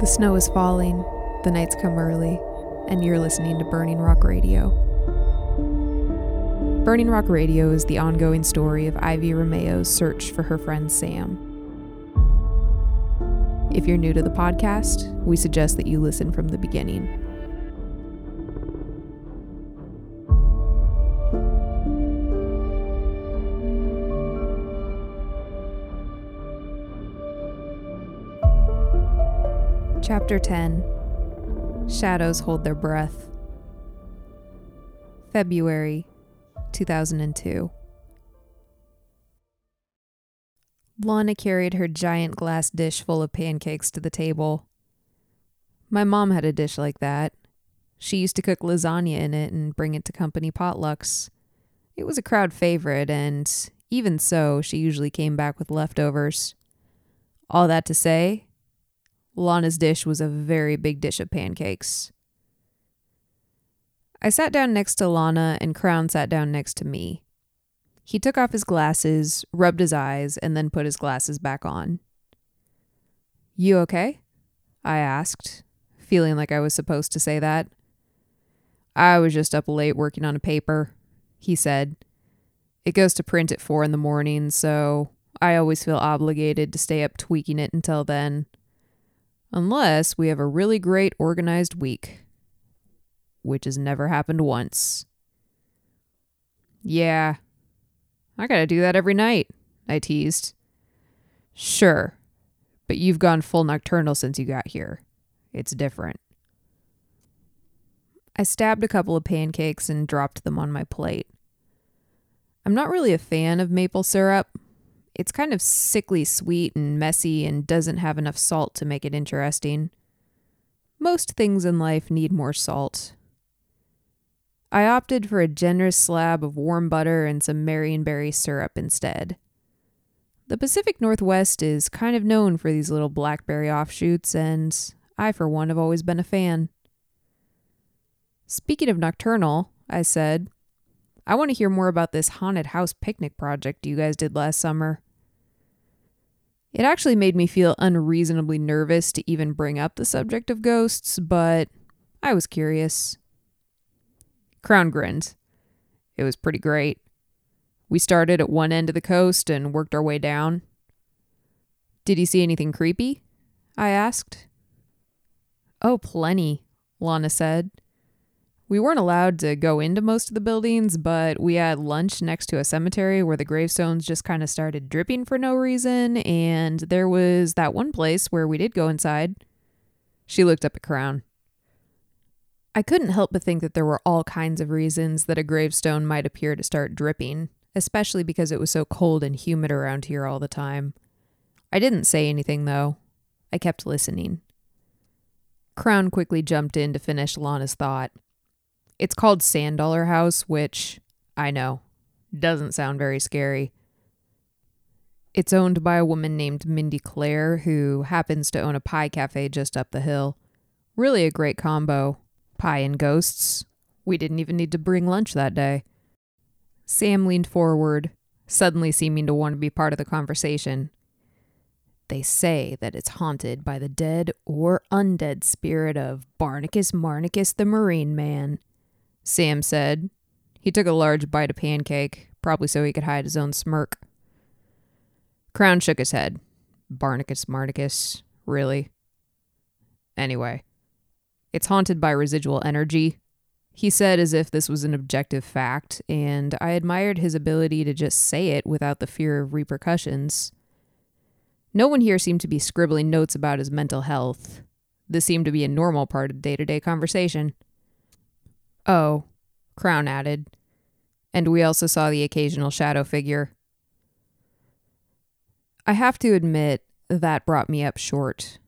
The snow is falling, the nights come early, and you're listening to Burning Rock Radio. Burning Rock Radio is the ongoing story of Ivy Romeo's search for her friend Sam. If you're new to the podcast, we suggest that you listen from the beginning. Chapter 10 Shadows Hold Their Breath. February 2002. Lana carried her giant glass dish full of pancakes to the table. My mom had a dish like that. She used to cook lasagna in it and bring it to company potlucks. It was a crowd favorite, and even so, she usually came back with leftovers. All that to say, Lana's dish was a very big dish of pancakes. I sat down next to Lana, and Crown sat down next to me. He took off his glasses, rubbed his eyes, and then put his glasses back on. You okay? I asked, feeling like I was supposed to say that. I was just up late working on a paper, he said. It goes to print at four in the morning, so I always feel obligated to stay up tweaking it until then. Unless we have a really great organized week, which has never happened once. Yeah, I gotta do that every night, I teased. Sure, but you've gone full nocturnal since you got here. It's different. I stabbed a couple of pancakes and dropped them on my plate. I'm not really a fan of maple syrup, it's kind of sickly sweet and messy and doesn't have enough salt to make it interesting. Most things in life need more salt. I opted for a generous slab of warm butter and some Marionberry syrup instead. The Pacific Northwest is kind of known for these little blackberry offshoots, and I, for one, have always been a fan. Speaking of nocturnal, I said, I want to hear more about this haunted house picnic project you guys did last summer. It actually made me feel unreasonably nervous to even bring up the subject of ghosts, but I was curious. Crown grinned. It was pretty great. We started at one end of the coast and worked our way down. Did you see anything creepy? I asked. Oh, plenty, Lana said. We weren't allowed to go into most of the buildings, but we had lunch next to a cemetery where the gravestones just kind of started dripping for no reason, and there was that one place where we did go inside. She looked up at Crown. I couldn't help but think that there were all kinds of reasons that a gravestone might appear to start dripping, especially because it was so cold and humid around here all the time. I didn't say anything, though. I kept listening. Crown quickly jumped in to finish Lana's thought. It's called Sand Dollar House, which I know doesn't sound very scary. It's owned by a woman named Mindy Claire, who happens to own a pie cafe just up the hill. Really a great combo. Pie and ghosts. We didn't even need to bring lunch that day. Sam leaned forward, suddenly seeming to want to be part of the conversation. They say that it's haunted by the dead or undead spirit of Barnacus Marnicus the Marine Man. Sam said. He took a large bite of pancake, probably so he could hide his own smirk. Crown shook his head. Barnacus Marnicus, really? Anyway, it's haunted by residual energy, he said as if this was an objective fact, and I admired his ability to just say it without the fear of repercussions. No one here seemed to be scribbling notes about his mental health. This seemed to be a normal part of day to day conversation. Oh, Crown added. And we also saw the occasional shadow figure. I have to admit, that brought me up short.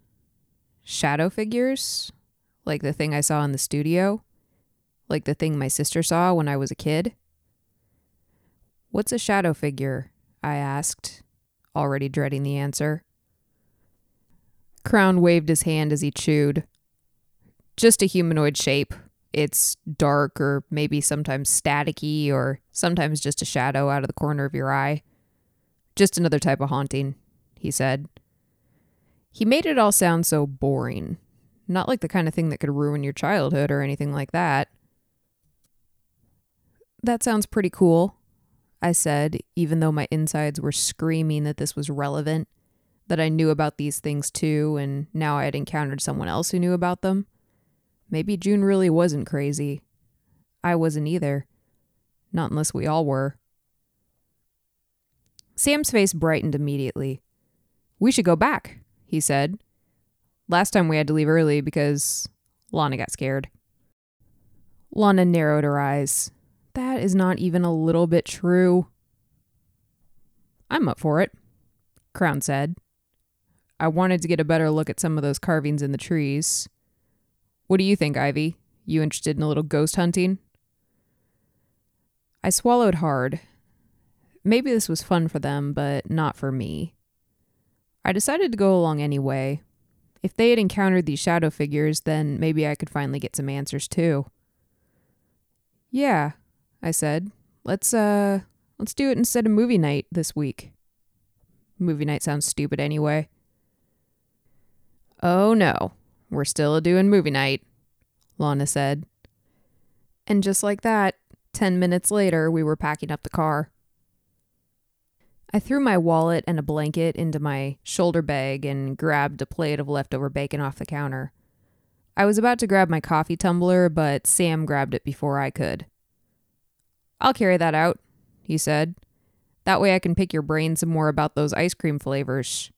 Shadow figures? Like the thing I saw in the studio? Like the thing my sister saw when I was a kid? What's a shadow figure? I asked, already dreading the answer. Crown waved his hand as he chewed. Just a humanoid shape, it's dark or maybe sometimes staticky or sometimes just a shadow out of the corner of your eye. Just another type of haunting, he said. He made it all sound so boring, Not like the kind of thing that could ruin your childhood or anything like that. That sounds pretty cool, I said, even though my insides were screaming that this was relevant, that I knew about these things too, and now I had encountered someone else who knew about them. Maybe June really wasn't crazy. I wasn't either. Not unless we all were. Sam's face brightened immediately. We should go back, he said. Last time we had to leave early because Lana got scared. Lana narrowed her eyes. That is not even a little bit true. I'm up for it, Crown said. I wanted to get a better look at some of those carvings in the trees. What do you think, Ivy? You interested in a little ghost hunting? I swallowed hard. Maybe this was fun for them, but not for me. I decided to go along anyway. If they had encountered these shadow figures, then maybe I could finally get some answers too. Yeah, I said. Let's uh let's do it instead of movie night this week. Movie night sounds stupid anyway. Oh no, we're still a doing movie night, Lana said. And just like that, ten minutes later, we were packing up the car. I threw my wallet and a blanket into my shoulder bag and grabbed a plate of leftover bacon off the counter. I was about to grab my coffee tumbler, but Sam grabbed it before I could. I'll carry that out, he said. That way I can pick your brain some more about those ice cream flavors.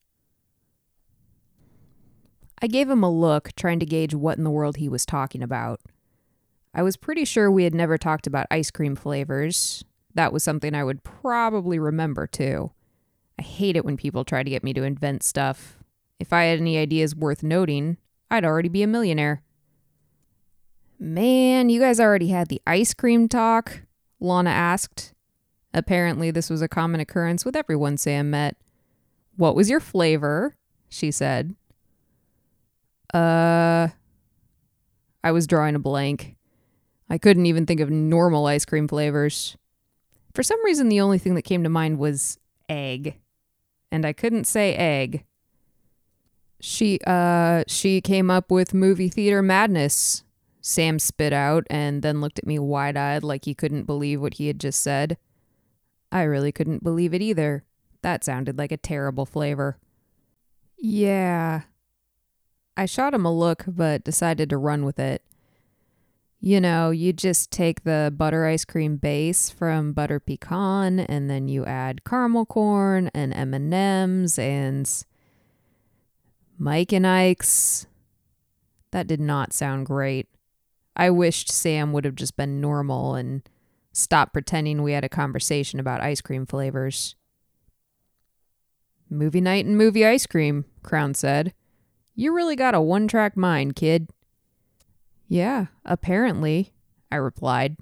I gave him a look, trying to gauge what in the world he was talking about. I was pretty sure we had never talked about ice cream flavors. That was something I would probably remember too. I hate it when people try to get me to invent stuff. If I had any ideas worth noting, I'd already be a millionaire. Man, you guys already had the ice cream talk, Lana asked. Apparently, this was a common occurrence with everyone Sam met. What was your flavor? she said. Uh, I was drawing a blank. I couldn't even think of normal ice cream flavors. For some reason, the only thing that came to mind was egg. And I couldn't say egg. She, uh, she came up with movie theater madness, Sam spit out and then looked at me wide eyed like he couldn't believe what he had just said. I really couldn't believe it either. That sounded like a terrible flavor. Yeah. I shot him a look, but decided to run with it. You know, you just take the butter ice cream base from butter pecan and then you add caramel corn and M&Ms and Mike and Ike's. That did not sound great. I wished Sam would have just been normal and stopped pretending we had a conversation about ice cream flavors. Movie night and movie ice cream, Crown said. You really got a one track mind, kid. Yeah, apparently, I replied.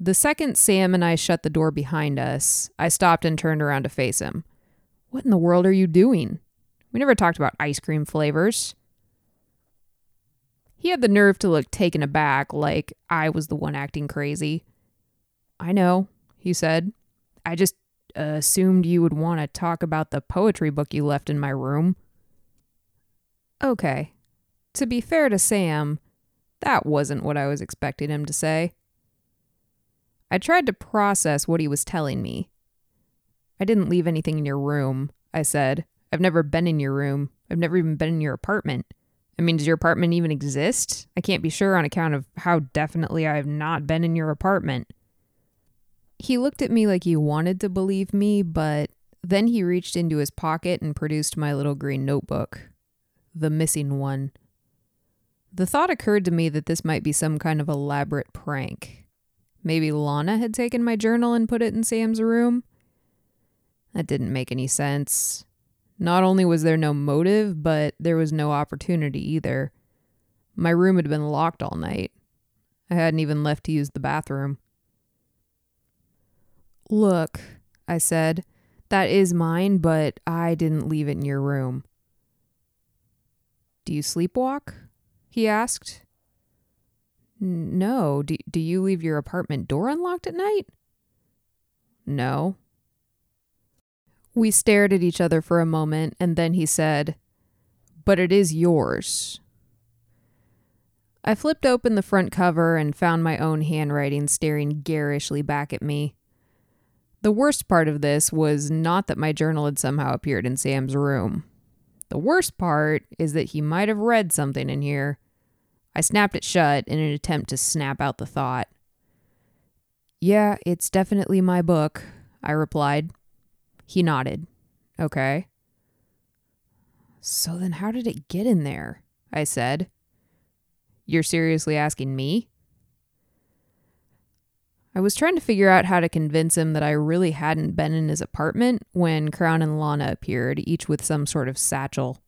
The second Sam and I shut the door behind us, I stopped and turned around to face him. What in the world are you doing? We never talked about ice cream flavors. He had the nerve to look taken aback, like I was the one acting crazy. I know, he said. I just assumed you would want to talk about the poetry book you left in my room. Okay. To be fair to Sam, that wasn't what I was expecting him to say. I tried to process what he was telling me. I didn't leave anything in your room, I said. I've never been in your room. I've never even been in your apartment. I mean, does your apartment even exist? I can't be sure on account of how definitely I have not been in your apartment. He looked at me like he wanted to believe me, but then he reached into his pocket and produced my little green notebook. The missing one. The thought occurred to me that this might be some kind of elaborate prank. Maybe Lana had taken my journal and put it in Sam's room? That didn't make any sense. Not only was there no motive, but there was no opportunity either. My room had been locked all night. I hadn't even left to use the bathroom. Look, I said, that is mine, but I didn't leave it in your room. Do you sleepwalk? He asked. No. Do, do you leave your apartment door unlocked at night? No. We stared at each other for a moment, and then he said, But it is yours. I flipped open the front cover and found my own handwriting staring garishly back at me. The worst part of this was not that my journal had somehow appeared in Sam's room. The worst part is that he might have read something in here. I snapped it shut in an attempt to snap out the thought. Yeah, it's definitely my book, I replied. He nodded. Okay. So then, how did it get in there? I said. You're seriously asking me? I was trying to figure out how to convince him that I really hadn't been in his apartment when Crown and Lana appeared, each with some sort of satchel.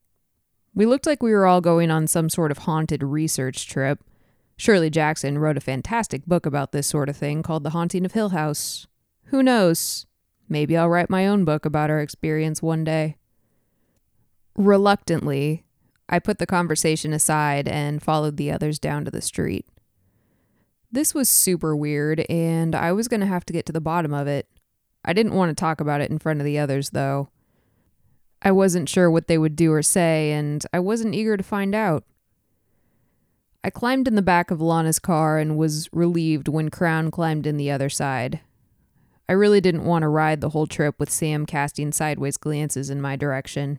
We looked like we were all going on some sort of haunted research trip. Shirley Jackson wrote a fantastic book about this sort of thing called The Haunting of Hill House. Who knows? Maybe I'll write my own book about our experience one day. Reluctantly, I put the conversation aside and followed the others down to the street. This was super weird, and I was going to have to get to the bottom of it. I didn't want to talk about it in front of the others, though. I wasn't sure what they would do or say, and I wasn't eager to find out. I climbed in the back of Lana's car and was relieved when Crown climbed in the other side. I really didn't want to ride the whole trip with Sam casting sideways glances in my direction.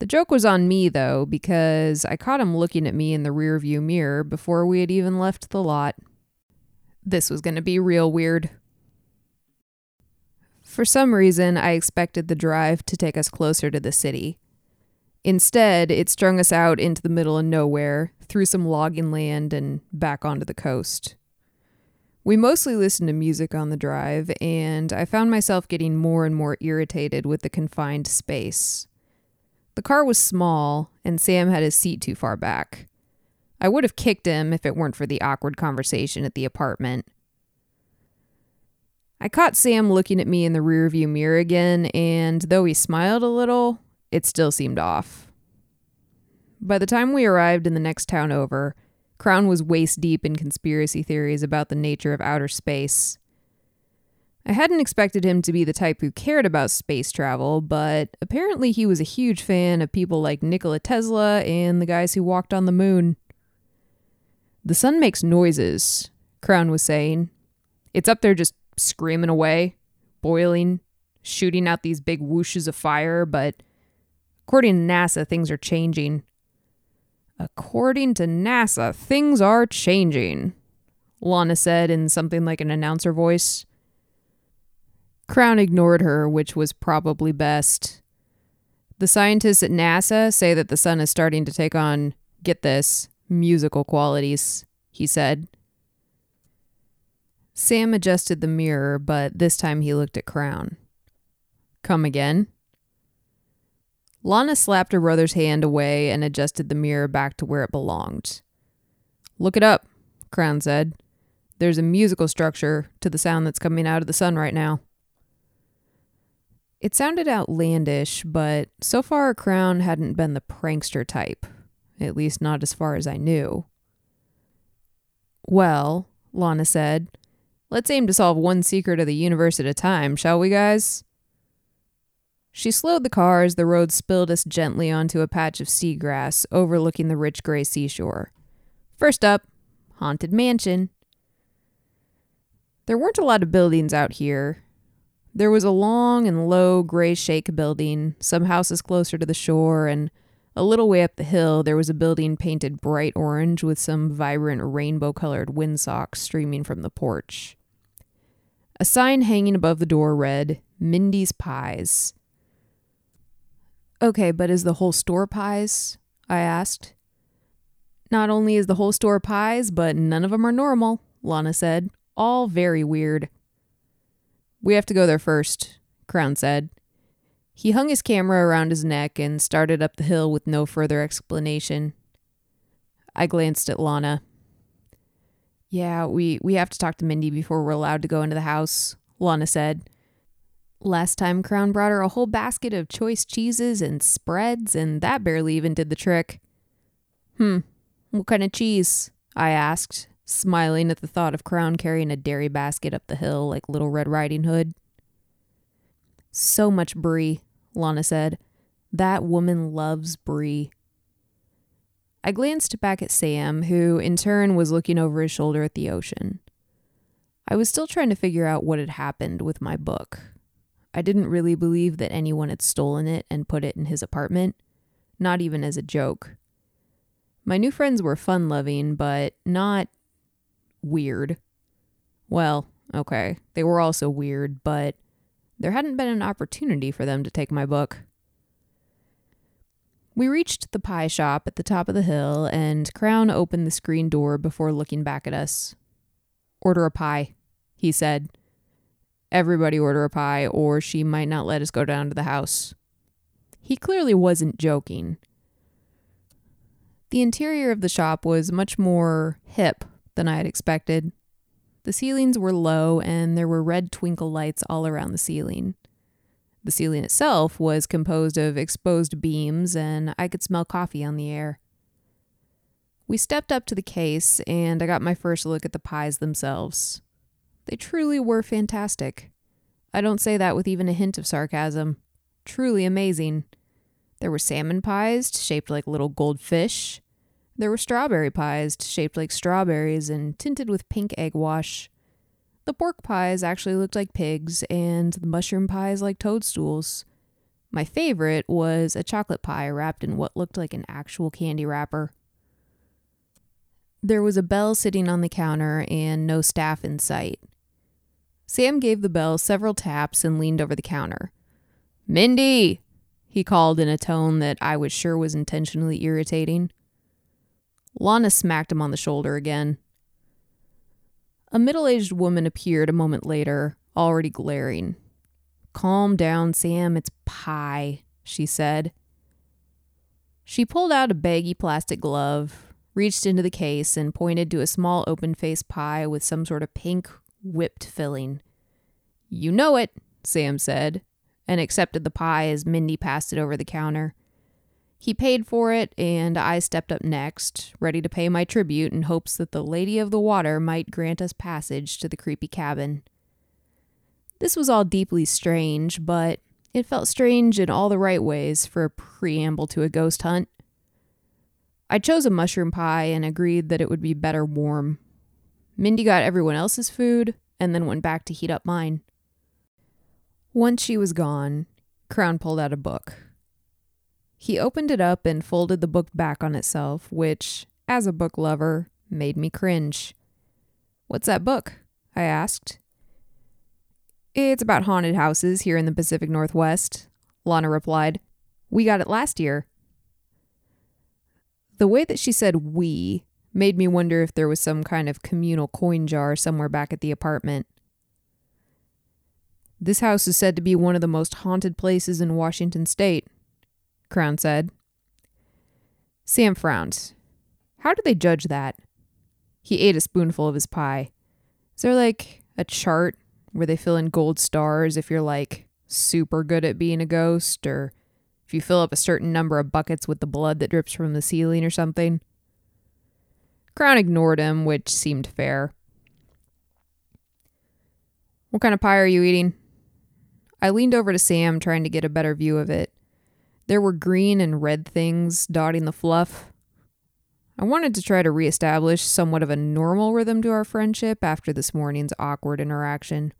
The joke was on me, though, because I caught him looking at me in the rearview mirror before we had even left the lot. This was going to be real weird. For some reason, I expected the drive to take us closer to the city. Instead, it strung us out into the middle of nowhere, through some logging land, and back onto the coast. We mostly listened to music on the drive, and I found myself getting more and more irritated with the confined space. The car was small, and Sam had his seat too far back. I would have kicked him if it weren't for the awkward conversation at the apartment. I caught Sam looking at me in the rearview mirror again, and though he smiled a little, it still seemed off. By the time we arrived in the next town over, Crown was waist deep in conspiracy theories about the nature of outer space. I hadn't expected him to be the type who cared about space travel, but apparently he was a huge fan of people like Nikola Tesla and the guys who walked on the moon. The sun makes noises, Crown was saying. It's up there just screaming away, boiling, shooting out these big whooshes of fire, but according to NASA, things are changing. According to NASA, things are changing, Lana said in something like an announcer voice. Crown ignored her, which was probably best. The scientists at NASA say that the sun is starting to take on, get this, musical qualities, he said. Sam adjusted the mirror, but this time he looked at Crown. Come again? Lana slapped her brother's hand away and adjusted the mirror back to where it belonged. Look it up, Crown said. There's a musical structure to the sound that's coming out of the sun right now. It sounded outlandish, but so far Crown hadn't been the prankster type, at least not as far as I knew. Well, Lana said, let's aim to solve one secret of the universe at a time, shall we, guys? She slowed the car as the road spilled us gently onto a patch of seagrass overlooking the rich gray seashore. First up, Haunted Mansion. There weren't a lot of buildings out here, there was a long and low gray shake building, some houses closer to the shore, and a little way up the hill there was a building painted bright orange with some vibrant rainbow colored windsocks streaming from the porch. A sign hanging above the door read, Mindy's Pies. Okay, but is the whole store pies? I asked. Not only is the whole store pies, but none of them are normal, Lana said. All very weird. We have to go there first, Crown said. He hung his camera around his neck and started up the hill with no further explanation. I glanced at Lana. Yeah, we, we have to talk to Mindy before we're allowed to go into the house, Lana said. Last time Crown brought her a whole basket of choice cheeses and spreads, and that barely even did the trick. Hmm, what kind of cheese? I asked, smiling at the thought of Crown carrying a dairy basket up the hill like Little Red Riding Hood. So much brie, Lana said. That woman loves Brie. I glanced back at Sam, who in turn was looking over his shoulder at the ocean. I was still trying to figure out what had happened with my book. I didn't really believe that anyone had stolen it and put it in his apartment, not even as a joke. My new friends were fun loving, but not weird. Well, okay, they were also weird, but there hadn't been an opportunity for them to take my book. We reached the pie shop at the top of the hill, and Crown opened the screen door before looking back at us. Order a pie, he said. Everybody order a pie, or she might not let us go down to the house. He clearly wasn't joking. The interior of the shop was much more hip than I had expected. The ceilings were low, and there were red twinkle lights all around the ceiling. The ceiling itself was composed of exposed beams, and I could smell coffee on the air. We stepped up to the case, and I got my first look at the pies themselves. They truly were fantastic. I don't say that with even a hint of sarcasm. Truly amazing. There were salmon pies shaped like little goldfish. There were strawberry pies shaped like strawberries and tinted with pink egg wash. The pork pies actually looked like pigs, and the mushroom pies like toadstools. My favorite was a chocolate pie wrapped in what looked like an actual candy wrapper. There was a bell sitting on the counter and no staff in sight. Sam gave the bell several taps and leaned over the counter. Mindy! he called in a tone that I was sure was intentionally irritating. Lana smacked him on the shoulder again. A middle aged woman appeared a moment later, already glaring. Calm down, Sam, it's pie, she said. She pulled out a baggy plastic glove, reached into the case, and pointed to a small open faced pie with some sort of pink whipped filling. You know it, Sam said, and accepted the pie as Mindy passed it over the counter. He paid for it, and I stepped up next, ready to pay my tribute in hopes that the Lady of the Water might grant us passage to the creepy cabin. This was all deeply strange, but it felt strange in all the right ways for a preamble to a ghost hunt. I chose a mushroom pie and agreed that it would be better warm. Mindy got everyone else's food and then went back to heat up mine. Once she was gone, Crown pulled out a book. He opened it up and folded the book back on itself, which, as a book lover, made me cringe. What's that book? I asked. It's about haunted houses here in the Pacific Northwest, Lana replied. We got it last year. The way that she said we made me wonder if there was some kind of communal coin jar somewhere back at the apartment. This house is said to be one of the most haunted places in Washington state, Crown said. Sam frowned. How do they judge that? He ate a spoonful of his pie. Is there like a chart where they fill in gold stars if you're like super good at being a ghost or if you fill up a certain number of buckets with the blood that drips from the ceiling or something? Crown ignored him, which seemed fair. What kind of pie are you eating? I leaned over to Sam, trying to get a better view of it. There were green and red things dotting the fluff. I wanted to try to reestablish somewhat of a normal rhythm to our friendship after this morning's awkward interaction.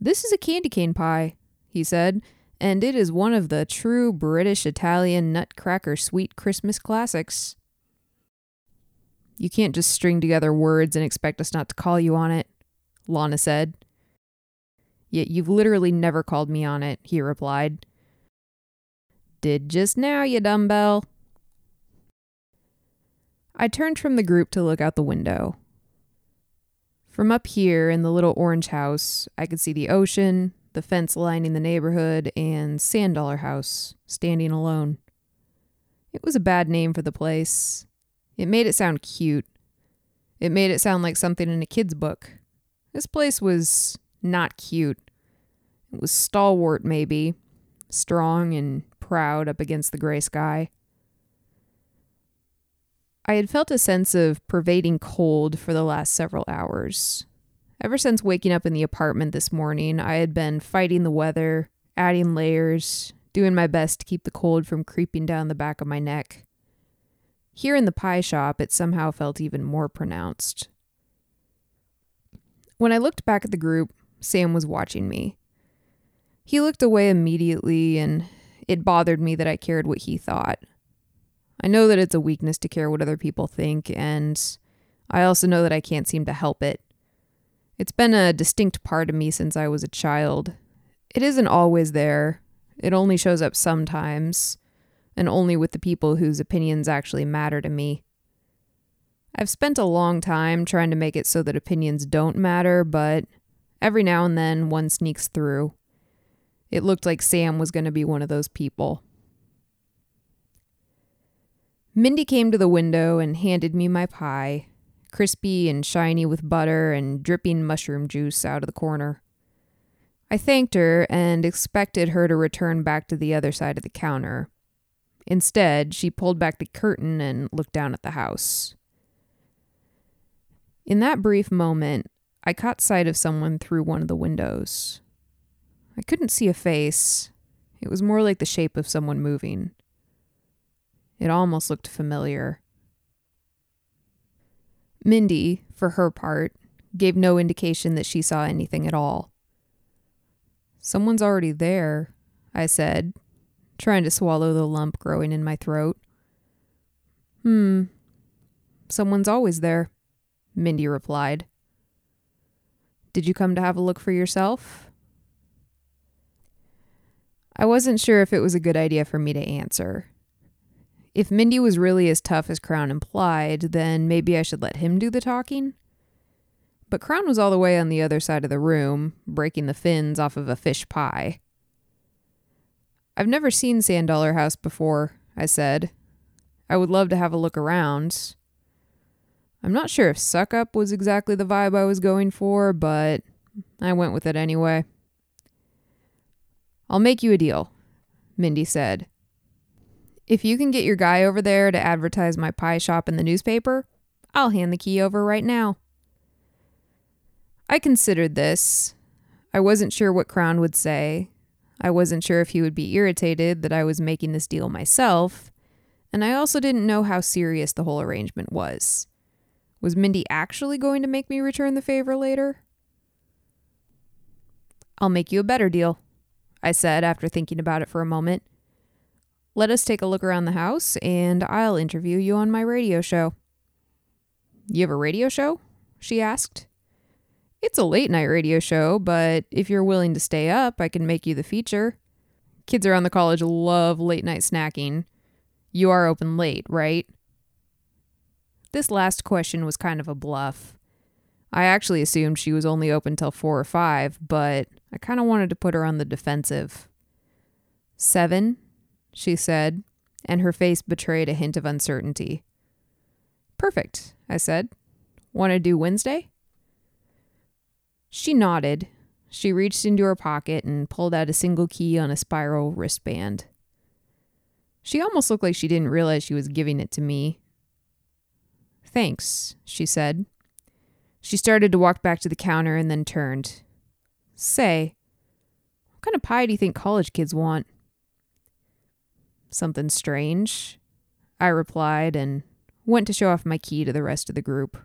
This is a candy cane pie, he said, and it is one of the true British Italian nutcracker sweet Christmas classics. You can't just string together words and expect us not to call you on it, Lana said. Yet you've literally never called me on it, he replied. Did just now, you dumbbell. I turned from the group to look out the window. From up here in the little orange house, I could see the ocean, the fence lining the neighborhood, and Sand Dollar House standing alone. It was a bad name for the place. It made it sound cute. It made it sound like something in a kid's book. This place was not cute. It was stalwart, maybe, strong and proud up against the gray sky. I had felt a sense of pervading cold for the last several hours. Ever since waking up in the apartment this morning, I had been fighting the weather, adding layers, doing my best to keep the cold from creeping down the back of my neck. Here in the pie shop, it somehow felt even more pronounced. When I looked back at the group, Sam was watching me. He looked away immediately, and it bothered me that I cared what he thought. I know that it's a weakness to care what other people think, and I also know that I can't seem to help it. It's been a distinct part of me since I was a child. It isn't always there, it only shows up sometimes, and only with the people whose opinions actually matter to me. I've spent a long time trying to make it so that opinions don't matter, but every now and then one sneaks through. It looked like Sam was going to be one of those people. Mindy came to the window and handed me my pie, crispy and shiny with butter and dripping mushroom juice out of the corner. I thanked her and expected her to return back to the other side of the counter. Instead, she pulled back the curtain and looked down at the house. In that brief moment, I caught sight of someone through one of the windows. I couldn't see a face. It was more like the shape of someone moving. It almost looked familiar. Mindy, for her part, gave no indication that she saw anything at all. Someone's already there, I said, trying to swallow the lump growing in my throat. Hmm. Someone's always there, Mindy replied. Did you come to have a look for yourself? I wasn't sure if it was a good idea for me to answer. If Mindy was really as tough as Crown implied, then maybe I should let him do the talking. But Crown was all the way on the other side of the room, breaking the fins off of a fish pie. I've never seen Sand Dollar House before, I said. I would love to have a look around. I'm not sure if suck up was exactly the vibe I was going for, but I went with it anyway. I'll make you a deal, Mindy said. If you can get your guy over there to advertise my pie shop in the newspaper, I'll hand the key over right now. I considered this. I wasn't sure what Crown would say. I wasn't sure if he would be irritated that I was making this deal myself. And I also didn't know how serious the whole arrangement was. Was Mindy actually going to make me return the favor later? I'll make you a better deal, I said after thinking about it for a moment. Let us take a look around the house, and I'll interview you on my radio show. You have a radio show? She asked. It's a late night radio show, but if you're willing to stay up, I can make you the feature. Kids around the college love late night snacking. You are open late, right? This last question was kind of a bluff. I actually assumed she was only open till 4 or 5, but I kind of wanted to put her on the defensive. 7? she said, and her face betrayed a hint of uncertainty. Perfect, I said. Want to do Wednesday? She nodded. She reached into her pocket and pulled out a single key on a spiral wristband. She almost looked like she didn't realize she was giving it to me. Thanks, she said. She started to walk back to the counter and then turned. Say, what kind of pie do you think college kids want? Something strange, I replied and went to show off my key to the rest of the group.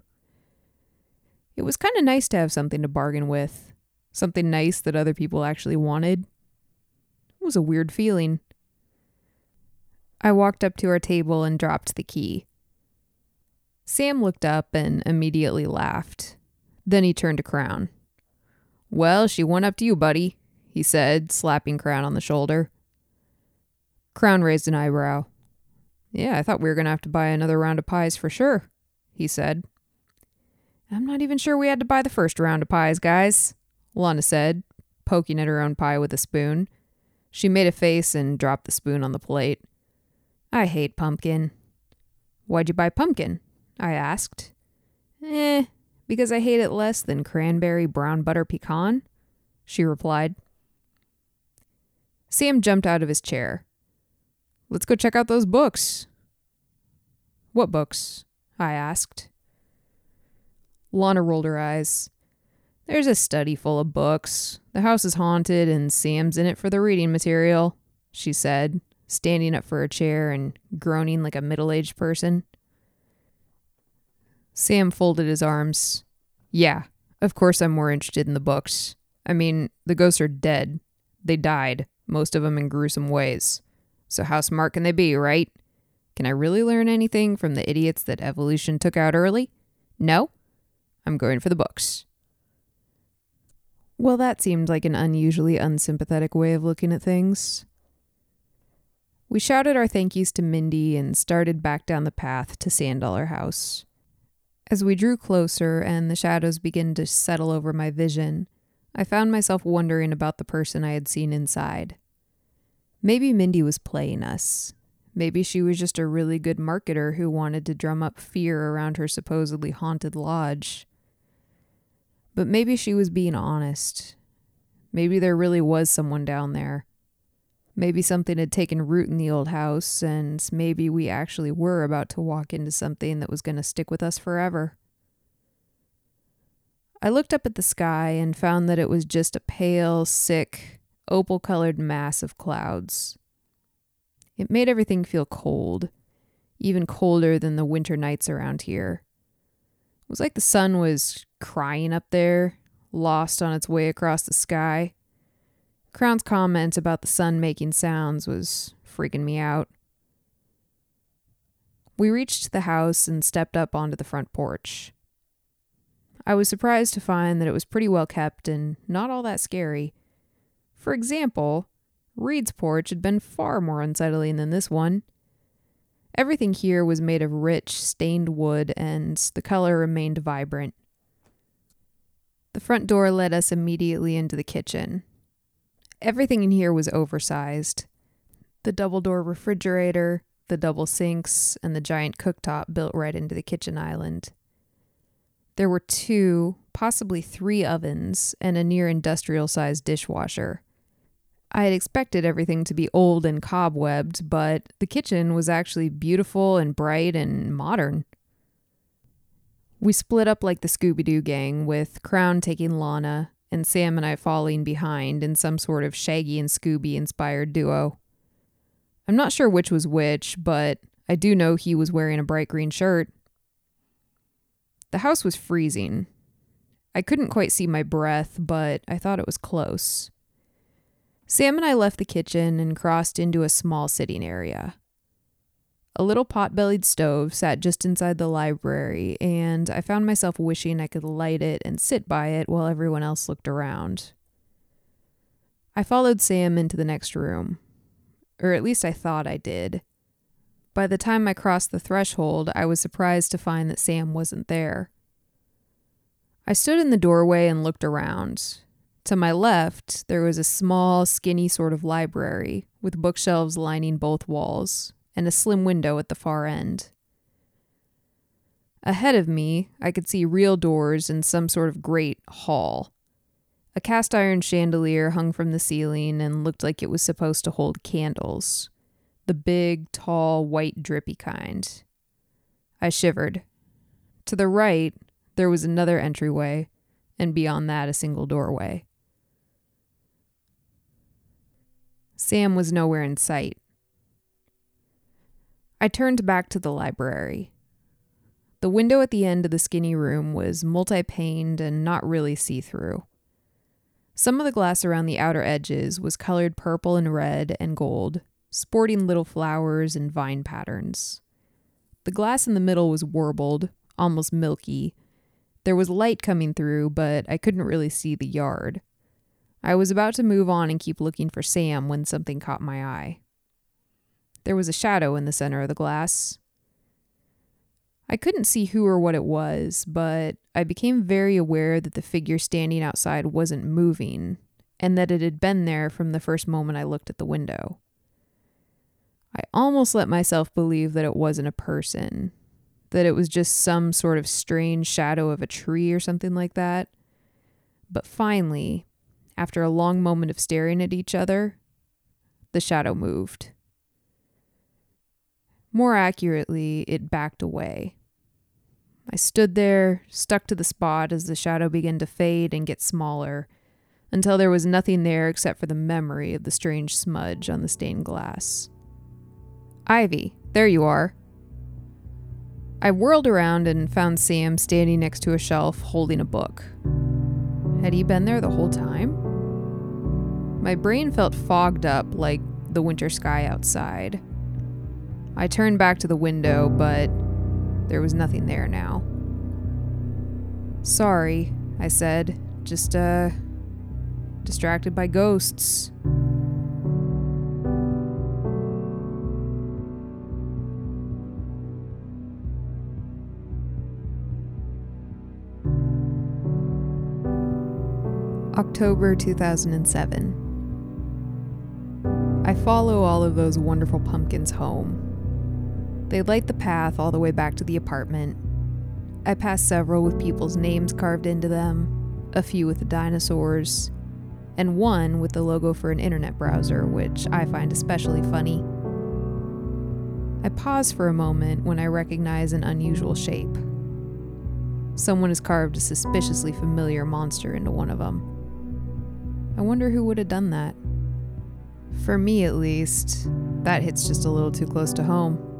It was kind of nice to have something to bargain with, something nice that other people actually wanted. It was a weird feeling. I walked up to our table and dropped the key. Sam looked up and immediately laughed. Then he turned to Crown. Well, she went up to you, buddy, he said, slapping Crown on the shoulder. Crown raised an eyebrow. Yeah, I thought we were going to have to buy another round of pies for sure, he said. I'm not even sure we had to buy the first round of pies, guys, Lana said, poking at her own pie with a spoon. She made a face and dropped the spoon on the plate. I hate pumpkin. Why'd you buy pumpkin? I asked. Eh, because I hate it less than cranberry brown butter pecan, she replied. Sam jumped out of his chair. Let's go check out those books. What books? I asked. Lana rolled her eyes. There's a study full of books. The house is haunted, and Sam's in it for the reading material, she said, standing up for a chair and groaning like a middle aged person. Sam folded his arms. Yeah, of course I'm more interested in the books. I mean, the ghosts are dead. They died, most of them in gruesome ways. So how smart can they be, right? Can I really learn anything from the idiots that evolution took out early? No? I'm going for the books. Well, that seemed like an unusually unsympathetic way of looking at things. We shouted our thank yous to Mindy and started back down the path to Sand Dollar House. As we drew closer and the shadows began to settle over my vision, I found myself wondering about the person I had seen inside. Maybe Mindy was playing us. Maybe she was just a really good marketer who wanted to drum up fear around her supposedly haunted lodge. But maybe she was being honest. Maybe there really was someone down there. Maybe something had taken root in the old house, and maybe we actually were about to walk into something that was going to stick with us forever. I looked up at the sky and found that it was just a pale, sick, opal colored mass of clouds. It made everything feel cold, even colder than the winter nights around here. It was like the sun was crying up there, lost on its way across the sky. Crown's comment about the sun making sounds was freaking me out. We reached the house and stepped up onto the front porch. I was surprised to find that it was pretty well kept and not all that scary. For example, Reed's porch had been far more unsettling than this one. Everything here was made of rich, stained wood, and the color remained vibrant. The front door led us immediately into the kitchen, Everything in here was oversized. The double door refrigerator, the double sinks, and the giant cooktop built right into the kitchen island. There were two, possibly three ovens, and a near industrial sized dishwasher. I had expected everything to be old and cobwebbed, but the kitchen was actually beautiful and bright and modern. We split up like the Scooby Doo gang, with Crown taking Lana, and Sam and I falling behind in some sort of Shaggy and Scooby inspired duo. I'm not sure which was which, but I do know he was wearing a bright green shirt. The house was freezing. I couldn't quite see my breath, but I thought it was close. Sam and I left the kitchen and crossed into a small sitting area. A little pot bellied stove sat just inside the library, and I found myself wishing I could light it and sit by it while everyone else looked around. I followed Sam into the next room, or at least I thought I did. By the time I crossed the threshold, I was surprised to find that Sam wasn't there. I stood in the doorway and looked around. To my left, there was a small, skinny sort of library with bookshelves lining both walls, and a slim window at the far end. Ahead of me, I could see real doors in some sort of great hall. A cast iron chandelier hung from the ceiling and looked like it was supposed to hold candles. The big, tall, white, drippy kind. I shivered. To the right, there was another entryway, and beyond that, a single doorway. Sam was nowhere in sight. I turned back to the library. The window at the end of the skinny room was multi paned and not really see through. Some of the glass around the outer edges was colored purple and red and gold, sporting little flowers and vine patterns. The glass in the middle was warbled, almost milky. There was light coming through, but I couldn't really see the yard. I was about to move on and keep looking for Sam when something caught my eye. There was a shadow in the center of the glass. I couldn't see who or what it was, but I became very aware that the figure standing outside wasn't moving, and that it had been there from the first moment I looked at the window. I almost let myself believe that it wasn't a person, that it was just some sort of strange shadow of a tree or something like that. But finally, after a long moment of staring at each other, the shadow moved. More accurately, it backed away. I stood there, stuck to the spot as the shadow began to fade and get smaller, until there was nothing there except for the memory of the strange smudge on the stained glass. Ivy, there you are. I whirled around and found Sam standing next to a shelf holding a book. Had he been there the whole time? My brain felt fogged up like the winter sky outside. I turned back to the window, but there was nothing there now. Sorry, I said. Just, uh, distracted by ghosts. October 2007. I follow all of those wonderful pumpkins home. They light the path all the way back to the apartment. I pass several with people's names carved into them, a few with the dinosaurs, and one with the logo for an internet browser, which I find especially funny. I pause for a moment when I recognize an unusual shape. Someone has carved a suspiciously familiar monster into one of them. I wonder who would have done that. For me, at least, that hits just a little too close to home.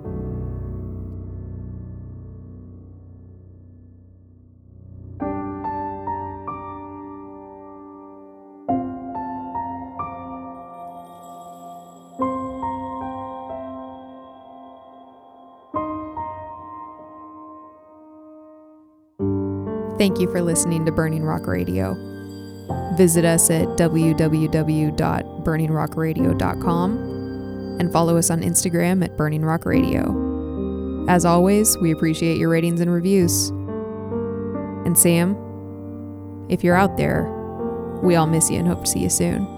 Thank you for listening to Burning Rock Radio. Visit us at www.burningrockradio.com and follow us on Instagram at Burning Rock Radio. As always, we appreciate your ratings and reviews. And Sam, if you're out there, we all miss you and hope to see you soon.